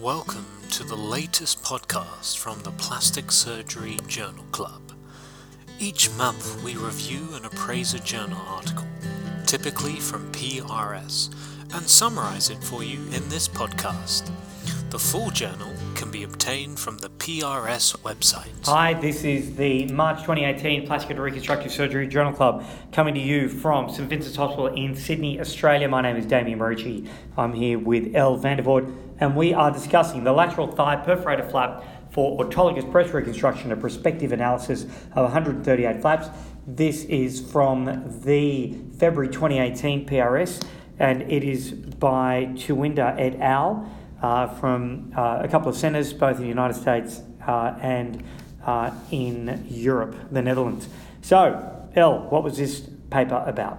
Welcome to the latest podcast from the Plastic Surgery Journal Club. Each month we review and appraise a journal article, typically from PRS, and summarize it for you in this podcast. The full journal can be obtained from the PRS website. Hi, this is the March 2018 Plastic and Reconstructive Surgery Journal Club coming to you from St Vincent's Hospital in Sydney, Australia. My name is Damien Marucci. I'm here with Elle Vandervoort, and we are discussing the lateral thigh perforator flap for autologous breast reconstruction, a prospective analysis of 138 flaps. This is from the February 2018 PRS, and it is by Tuinder et al. Uh, from uh, a couple of centres, both in the United States uh, and in Europe, the Netherlands. So, Elle, what was this paper about?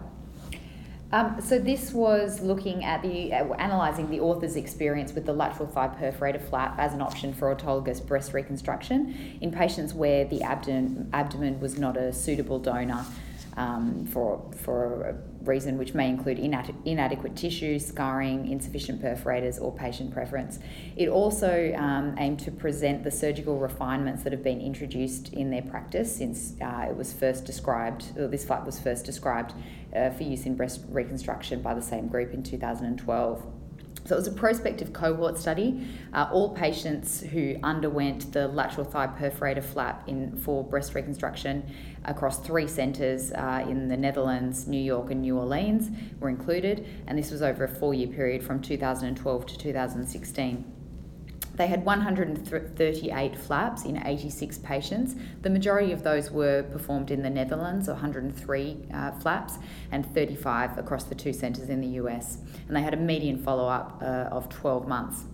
Um, so this was looking at the uh, analysing the author's experience with the lateral thigh perforator flap as an option for autologous breast reconstruction in patients where the abdomen abdomen was not a suitable donor um, for for a reason which may include inad- inadequate tissue, scarring, insufficient perforators, or patient preference. It also um, aimed to present the surgical refinements that have been introduced in their practice since uh, it was first described. Or this flap was first described uh, for use in breast reconstruction by the same group in 2012. So it was a prospective cohort study. Uh, all patients who underwent the lateral thigh perforator flap in for breast reconstruction across three centres uh, in the Netherlands, New York, and New Orleans were included, and this was over a four-year period from 2012 to 2016. They had 138 flaps in 86 patients. The majority of those were performed in the Netherlands, 103 uh, flaps, and 35 across the two centres in the US. And they had a median follow up uh, of 12 months.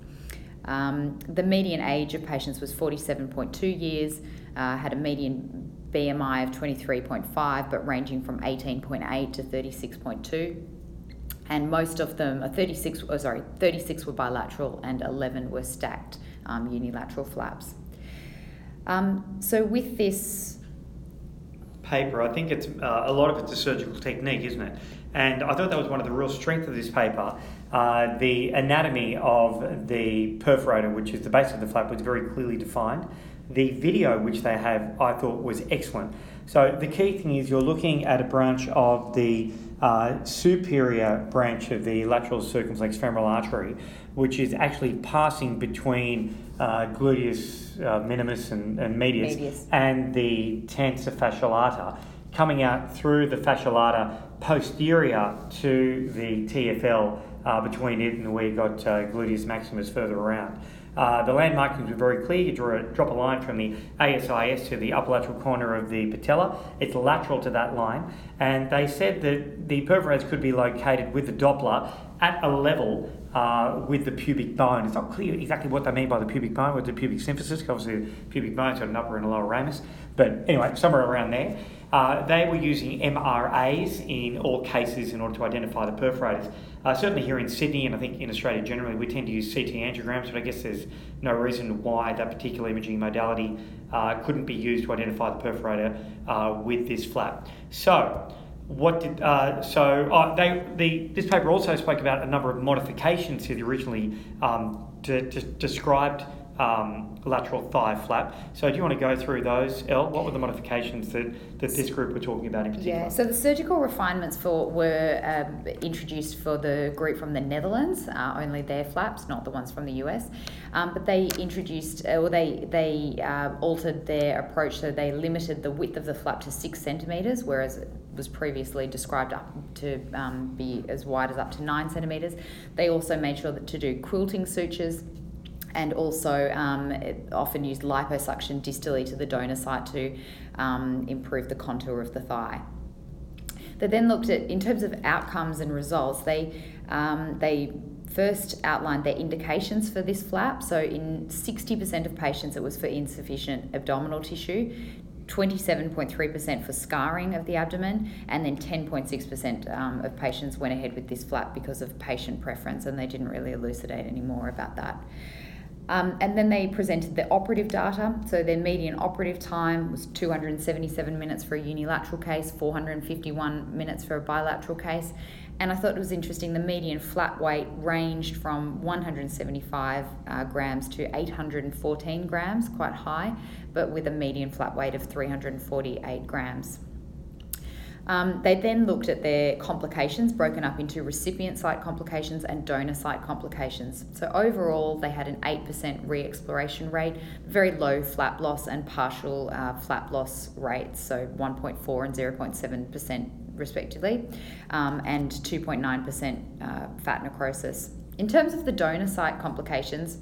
Um, the median age of patients was 47.2 years, uh, had a median BMI of 23.5, but ranging from 18.8 to 36.2 and most of them, uh, 36, oh, sorry, 36 were bilateral and 11 were stacked um, unilateral flaps. Um, so with this paper, I think it's uh, a lot of it's a surgical technique, isn't it? And I thought that was one of the real strengths of this paper. Uh, the anatomy of the perforator, which is the base of the flap, was very clearly defined. The video which they have, I thought, was excellent. So the key thing is you're looking at a branch of the uh, superior branch of the lateral circumflex femoral artery, which is actually passing between uh, gluteus uh, minimus and, and medius, medius, and the tensor fascial lata, coming out through the fascial lata posterior to the TFL uh, between it and where you got uh, gluteus maximus further around. Uh, the landmarkings were very clear. You draw a, drop a line from the ASIS to the upper lateral corner of the patella. It's lateral to that line. And they said that the perforators could be located with the Doppler at a level uh, with the pubic bone. It's not clear exactly what they mean by the pubic bone, with the pubic symphysis, obviously the pubic bone's got an upper and a lower ramus. But anyway, somewhere around there. Uh, they were using MRAs in all cases in order to identify the perforators. Uh, certainly here in Sydney, and I think in Australia generally, we tend to use CT angiograms, but I guess there's no reason why that particular imaging modality uh, couldn't be used to identify the perforator uh, with this flap. So, what did uh, so uh, they the this paper also spoke about a number of modifications to the originally um, described um, lateral thigh flap. So do you want to go through those, Elle? What were the modifications that, that this group were talking about in particular? Yeah, so the surgical refinements for were um, introduced for the group from the Netherlands, uh, only their flaps, not the ones from the US. Um, but they introduced, uh, or they, they uh, altered their approach so they limited the width of the flap to six centimetres, whereas it was previously described up to um, be as wide as up to nine centimetres. They also made sure that to do quilting sutures and also um, often used liposuction distally to the donor site to um, improve the contour of the thigh. They then looked at, in terms of outcomes and results, they, um, they first outlined their indications for this flap. So, in 60% of patients, it was for insufficient abdominal tissue, 27.3% for scarring of the abdomen, and then 10.6% um, of patients went ahead with this flap because of patient preference, and they didn't really elucidate any more about that. Um, and then they presented the operative data. So their median operative time was 277 minutes for a unilateral case, 451 minutes for a bilateral case. And I thought it was interesting, the median flap weight ranged from 175 uh, grams to 814 grams, quite high, but with a median flap weight of 348 grams. Um, they then looked at their complications broken up into recipient site complications and donor site complications. So overall, they had an 8% re exploration rate, very low flap loss and partial uh, flap loss rates, so 1.4 and 0.7% respectively, um, and 2.9% uh, fat necrosis. In terms of the donor site complications,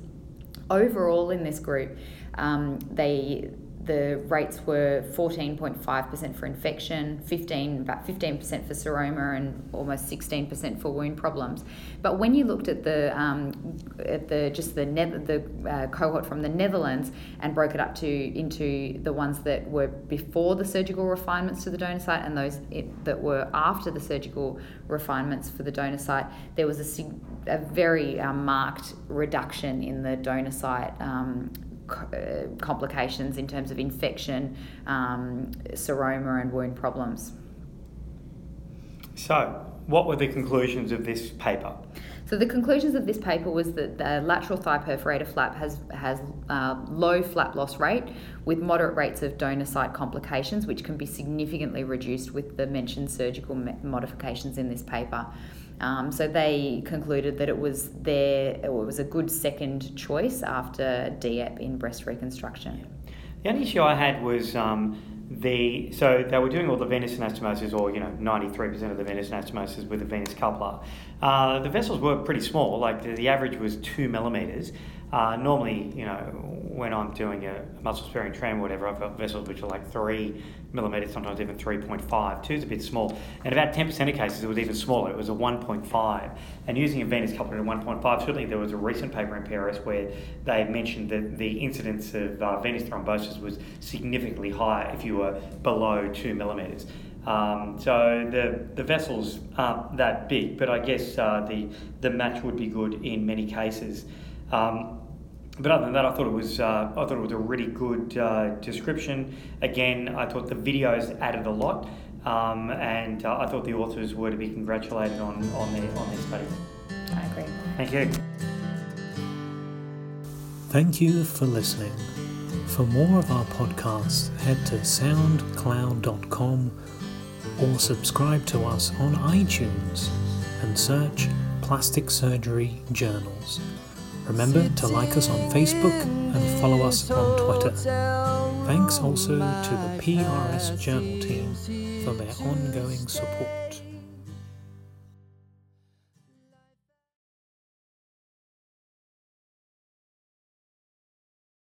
overall in this group, um, they the rates were 14.5% for infection, 15 about 15% for seroma, and almost 16% for wound problems. But when you looked at the um, at the just the ne- the uh, cohort from the Netherlands and broke it up to into the ones that were before the surgical refinements to the donor site and those it, that were after the surgical refinements for the donor site, there was a, a very uh, marked reduction in the donor site um, complications in terms of infection, um, seroma, and wound problems. So, what were the conclusions of this paper? So the conclusions of this paper was that the lateral thigh perforator flap has has uh, low flap loss rate with moderate rates of donor site complications, which can be significantly reduced with the mentioned surgical modifications in this paper. Um, so they concluded that it was their it was a good second choice after DIEP in breast reconstruction. The only issue I had was um, the so they were doing all the venous anastomosis, or you know, ninety three percent of the venous anastomosis with a venous coupler. Uh, the vessels were pretty small, like the, the average was two millimeters. Uh, normally, you know, when I'm doing a muscle sparing TRAM or whatever, I've got vessels which are like three millimeters, sometimes even 3.5. Two is a bit small. And about 10% of cases, it was even smaller. It was a 1.5. And using a venous coupler at 1.5, certainly there was a recent paper in Paris where they mentioned that the incidence of uh, venous thrombosis was significantly higher if you were below two millimeters. Um, so the, the vessels aren't that big, but I guess uh, the, the match would be good in many cases. Um, but other than that, I thought it was uh, I thought it was a really good uh, description. Again, I thought the videos added a lot, um, and uh, I thought the authors were to be congratulated on on their on their study. I agree. Thank you. Thank you for listening. For more of our podcasts, head to soundcloud.com or subscribe to us on iTunes and search Plastic Surgery Journals. Remember to like us on Facebook and follow us on Twitter. Thanks also to the PRS Journal team for their ongoing support.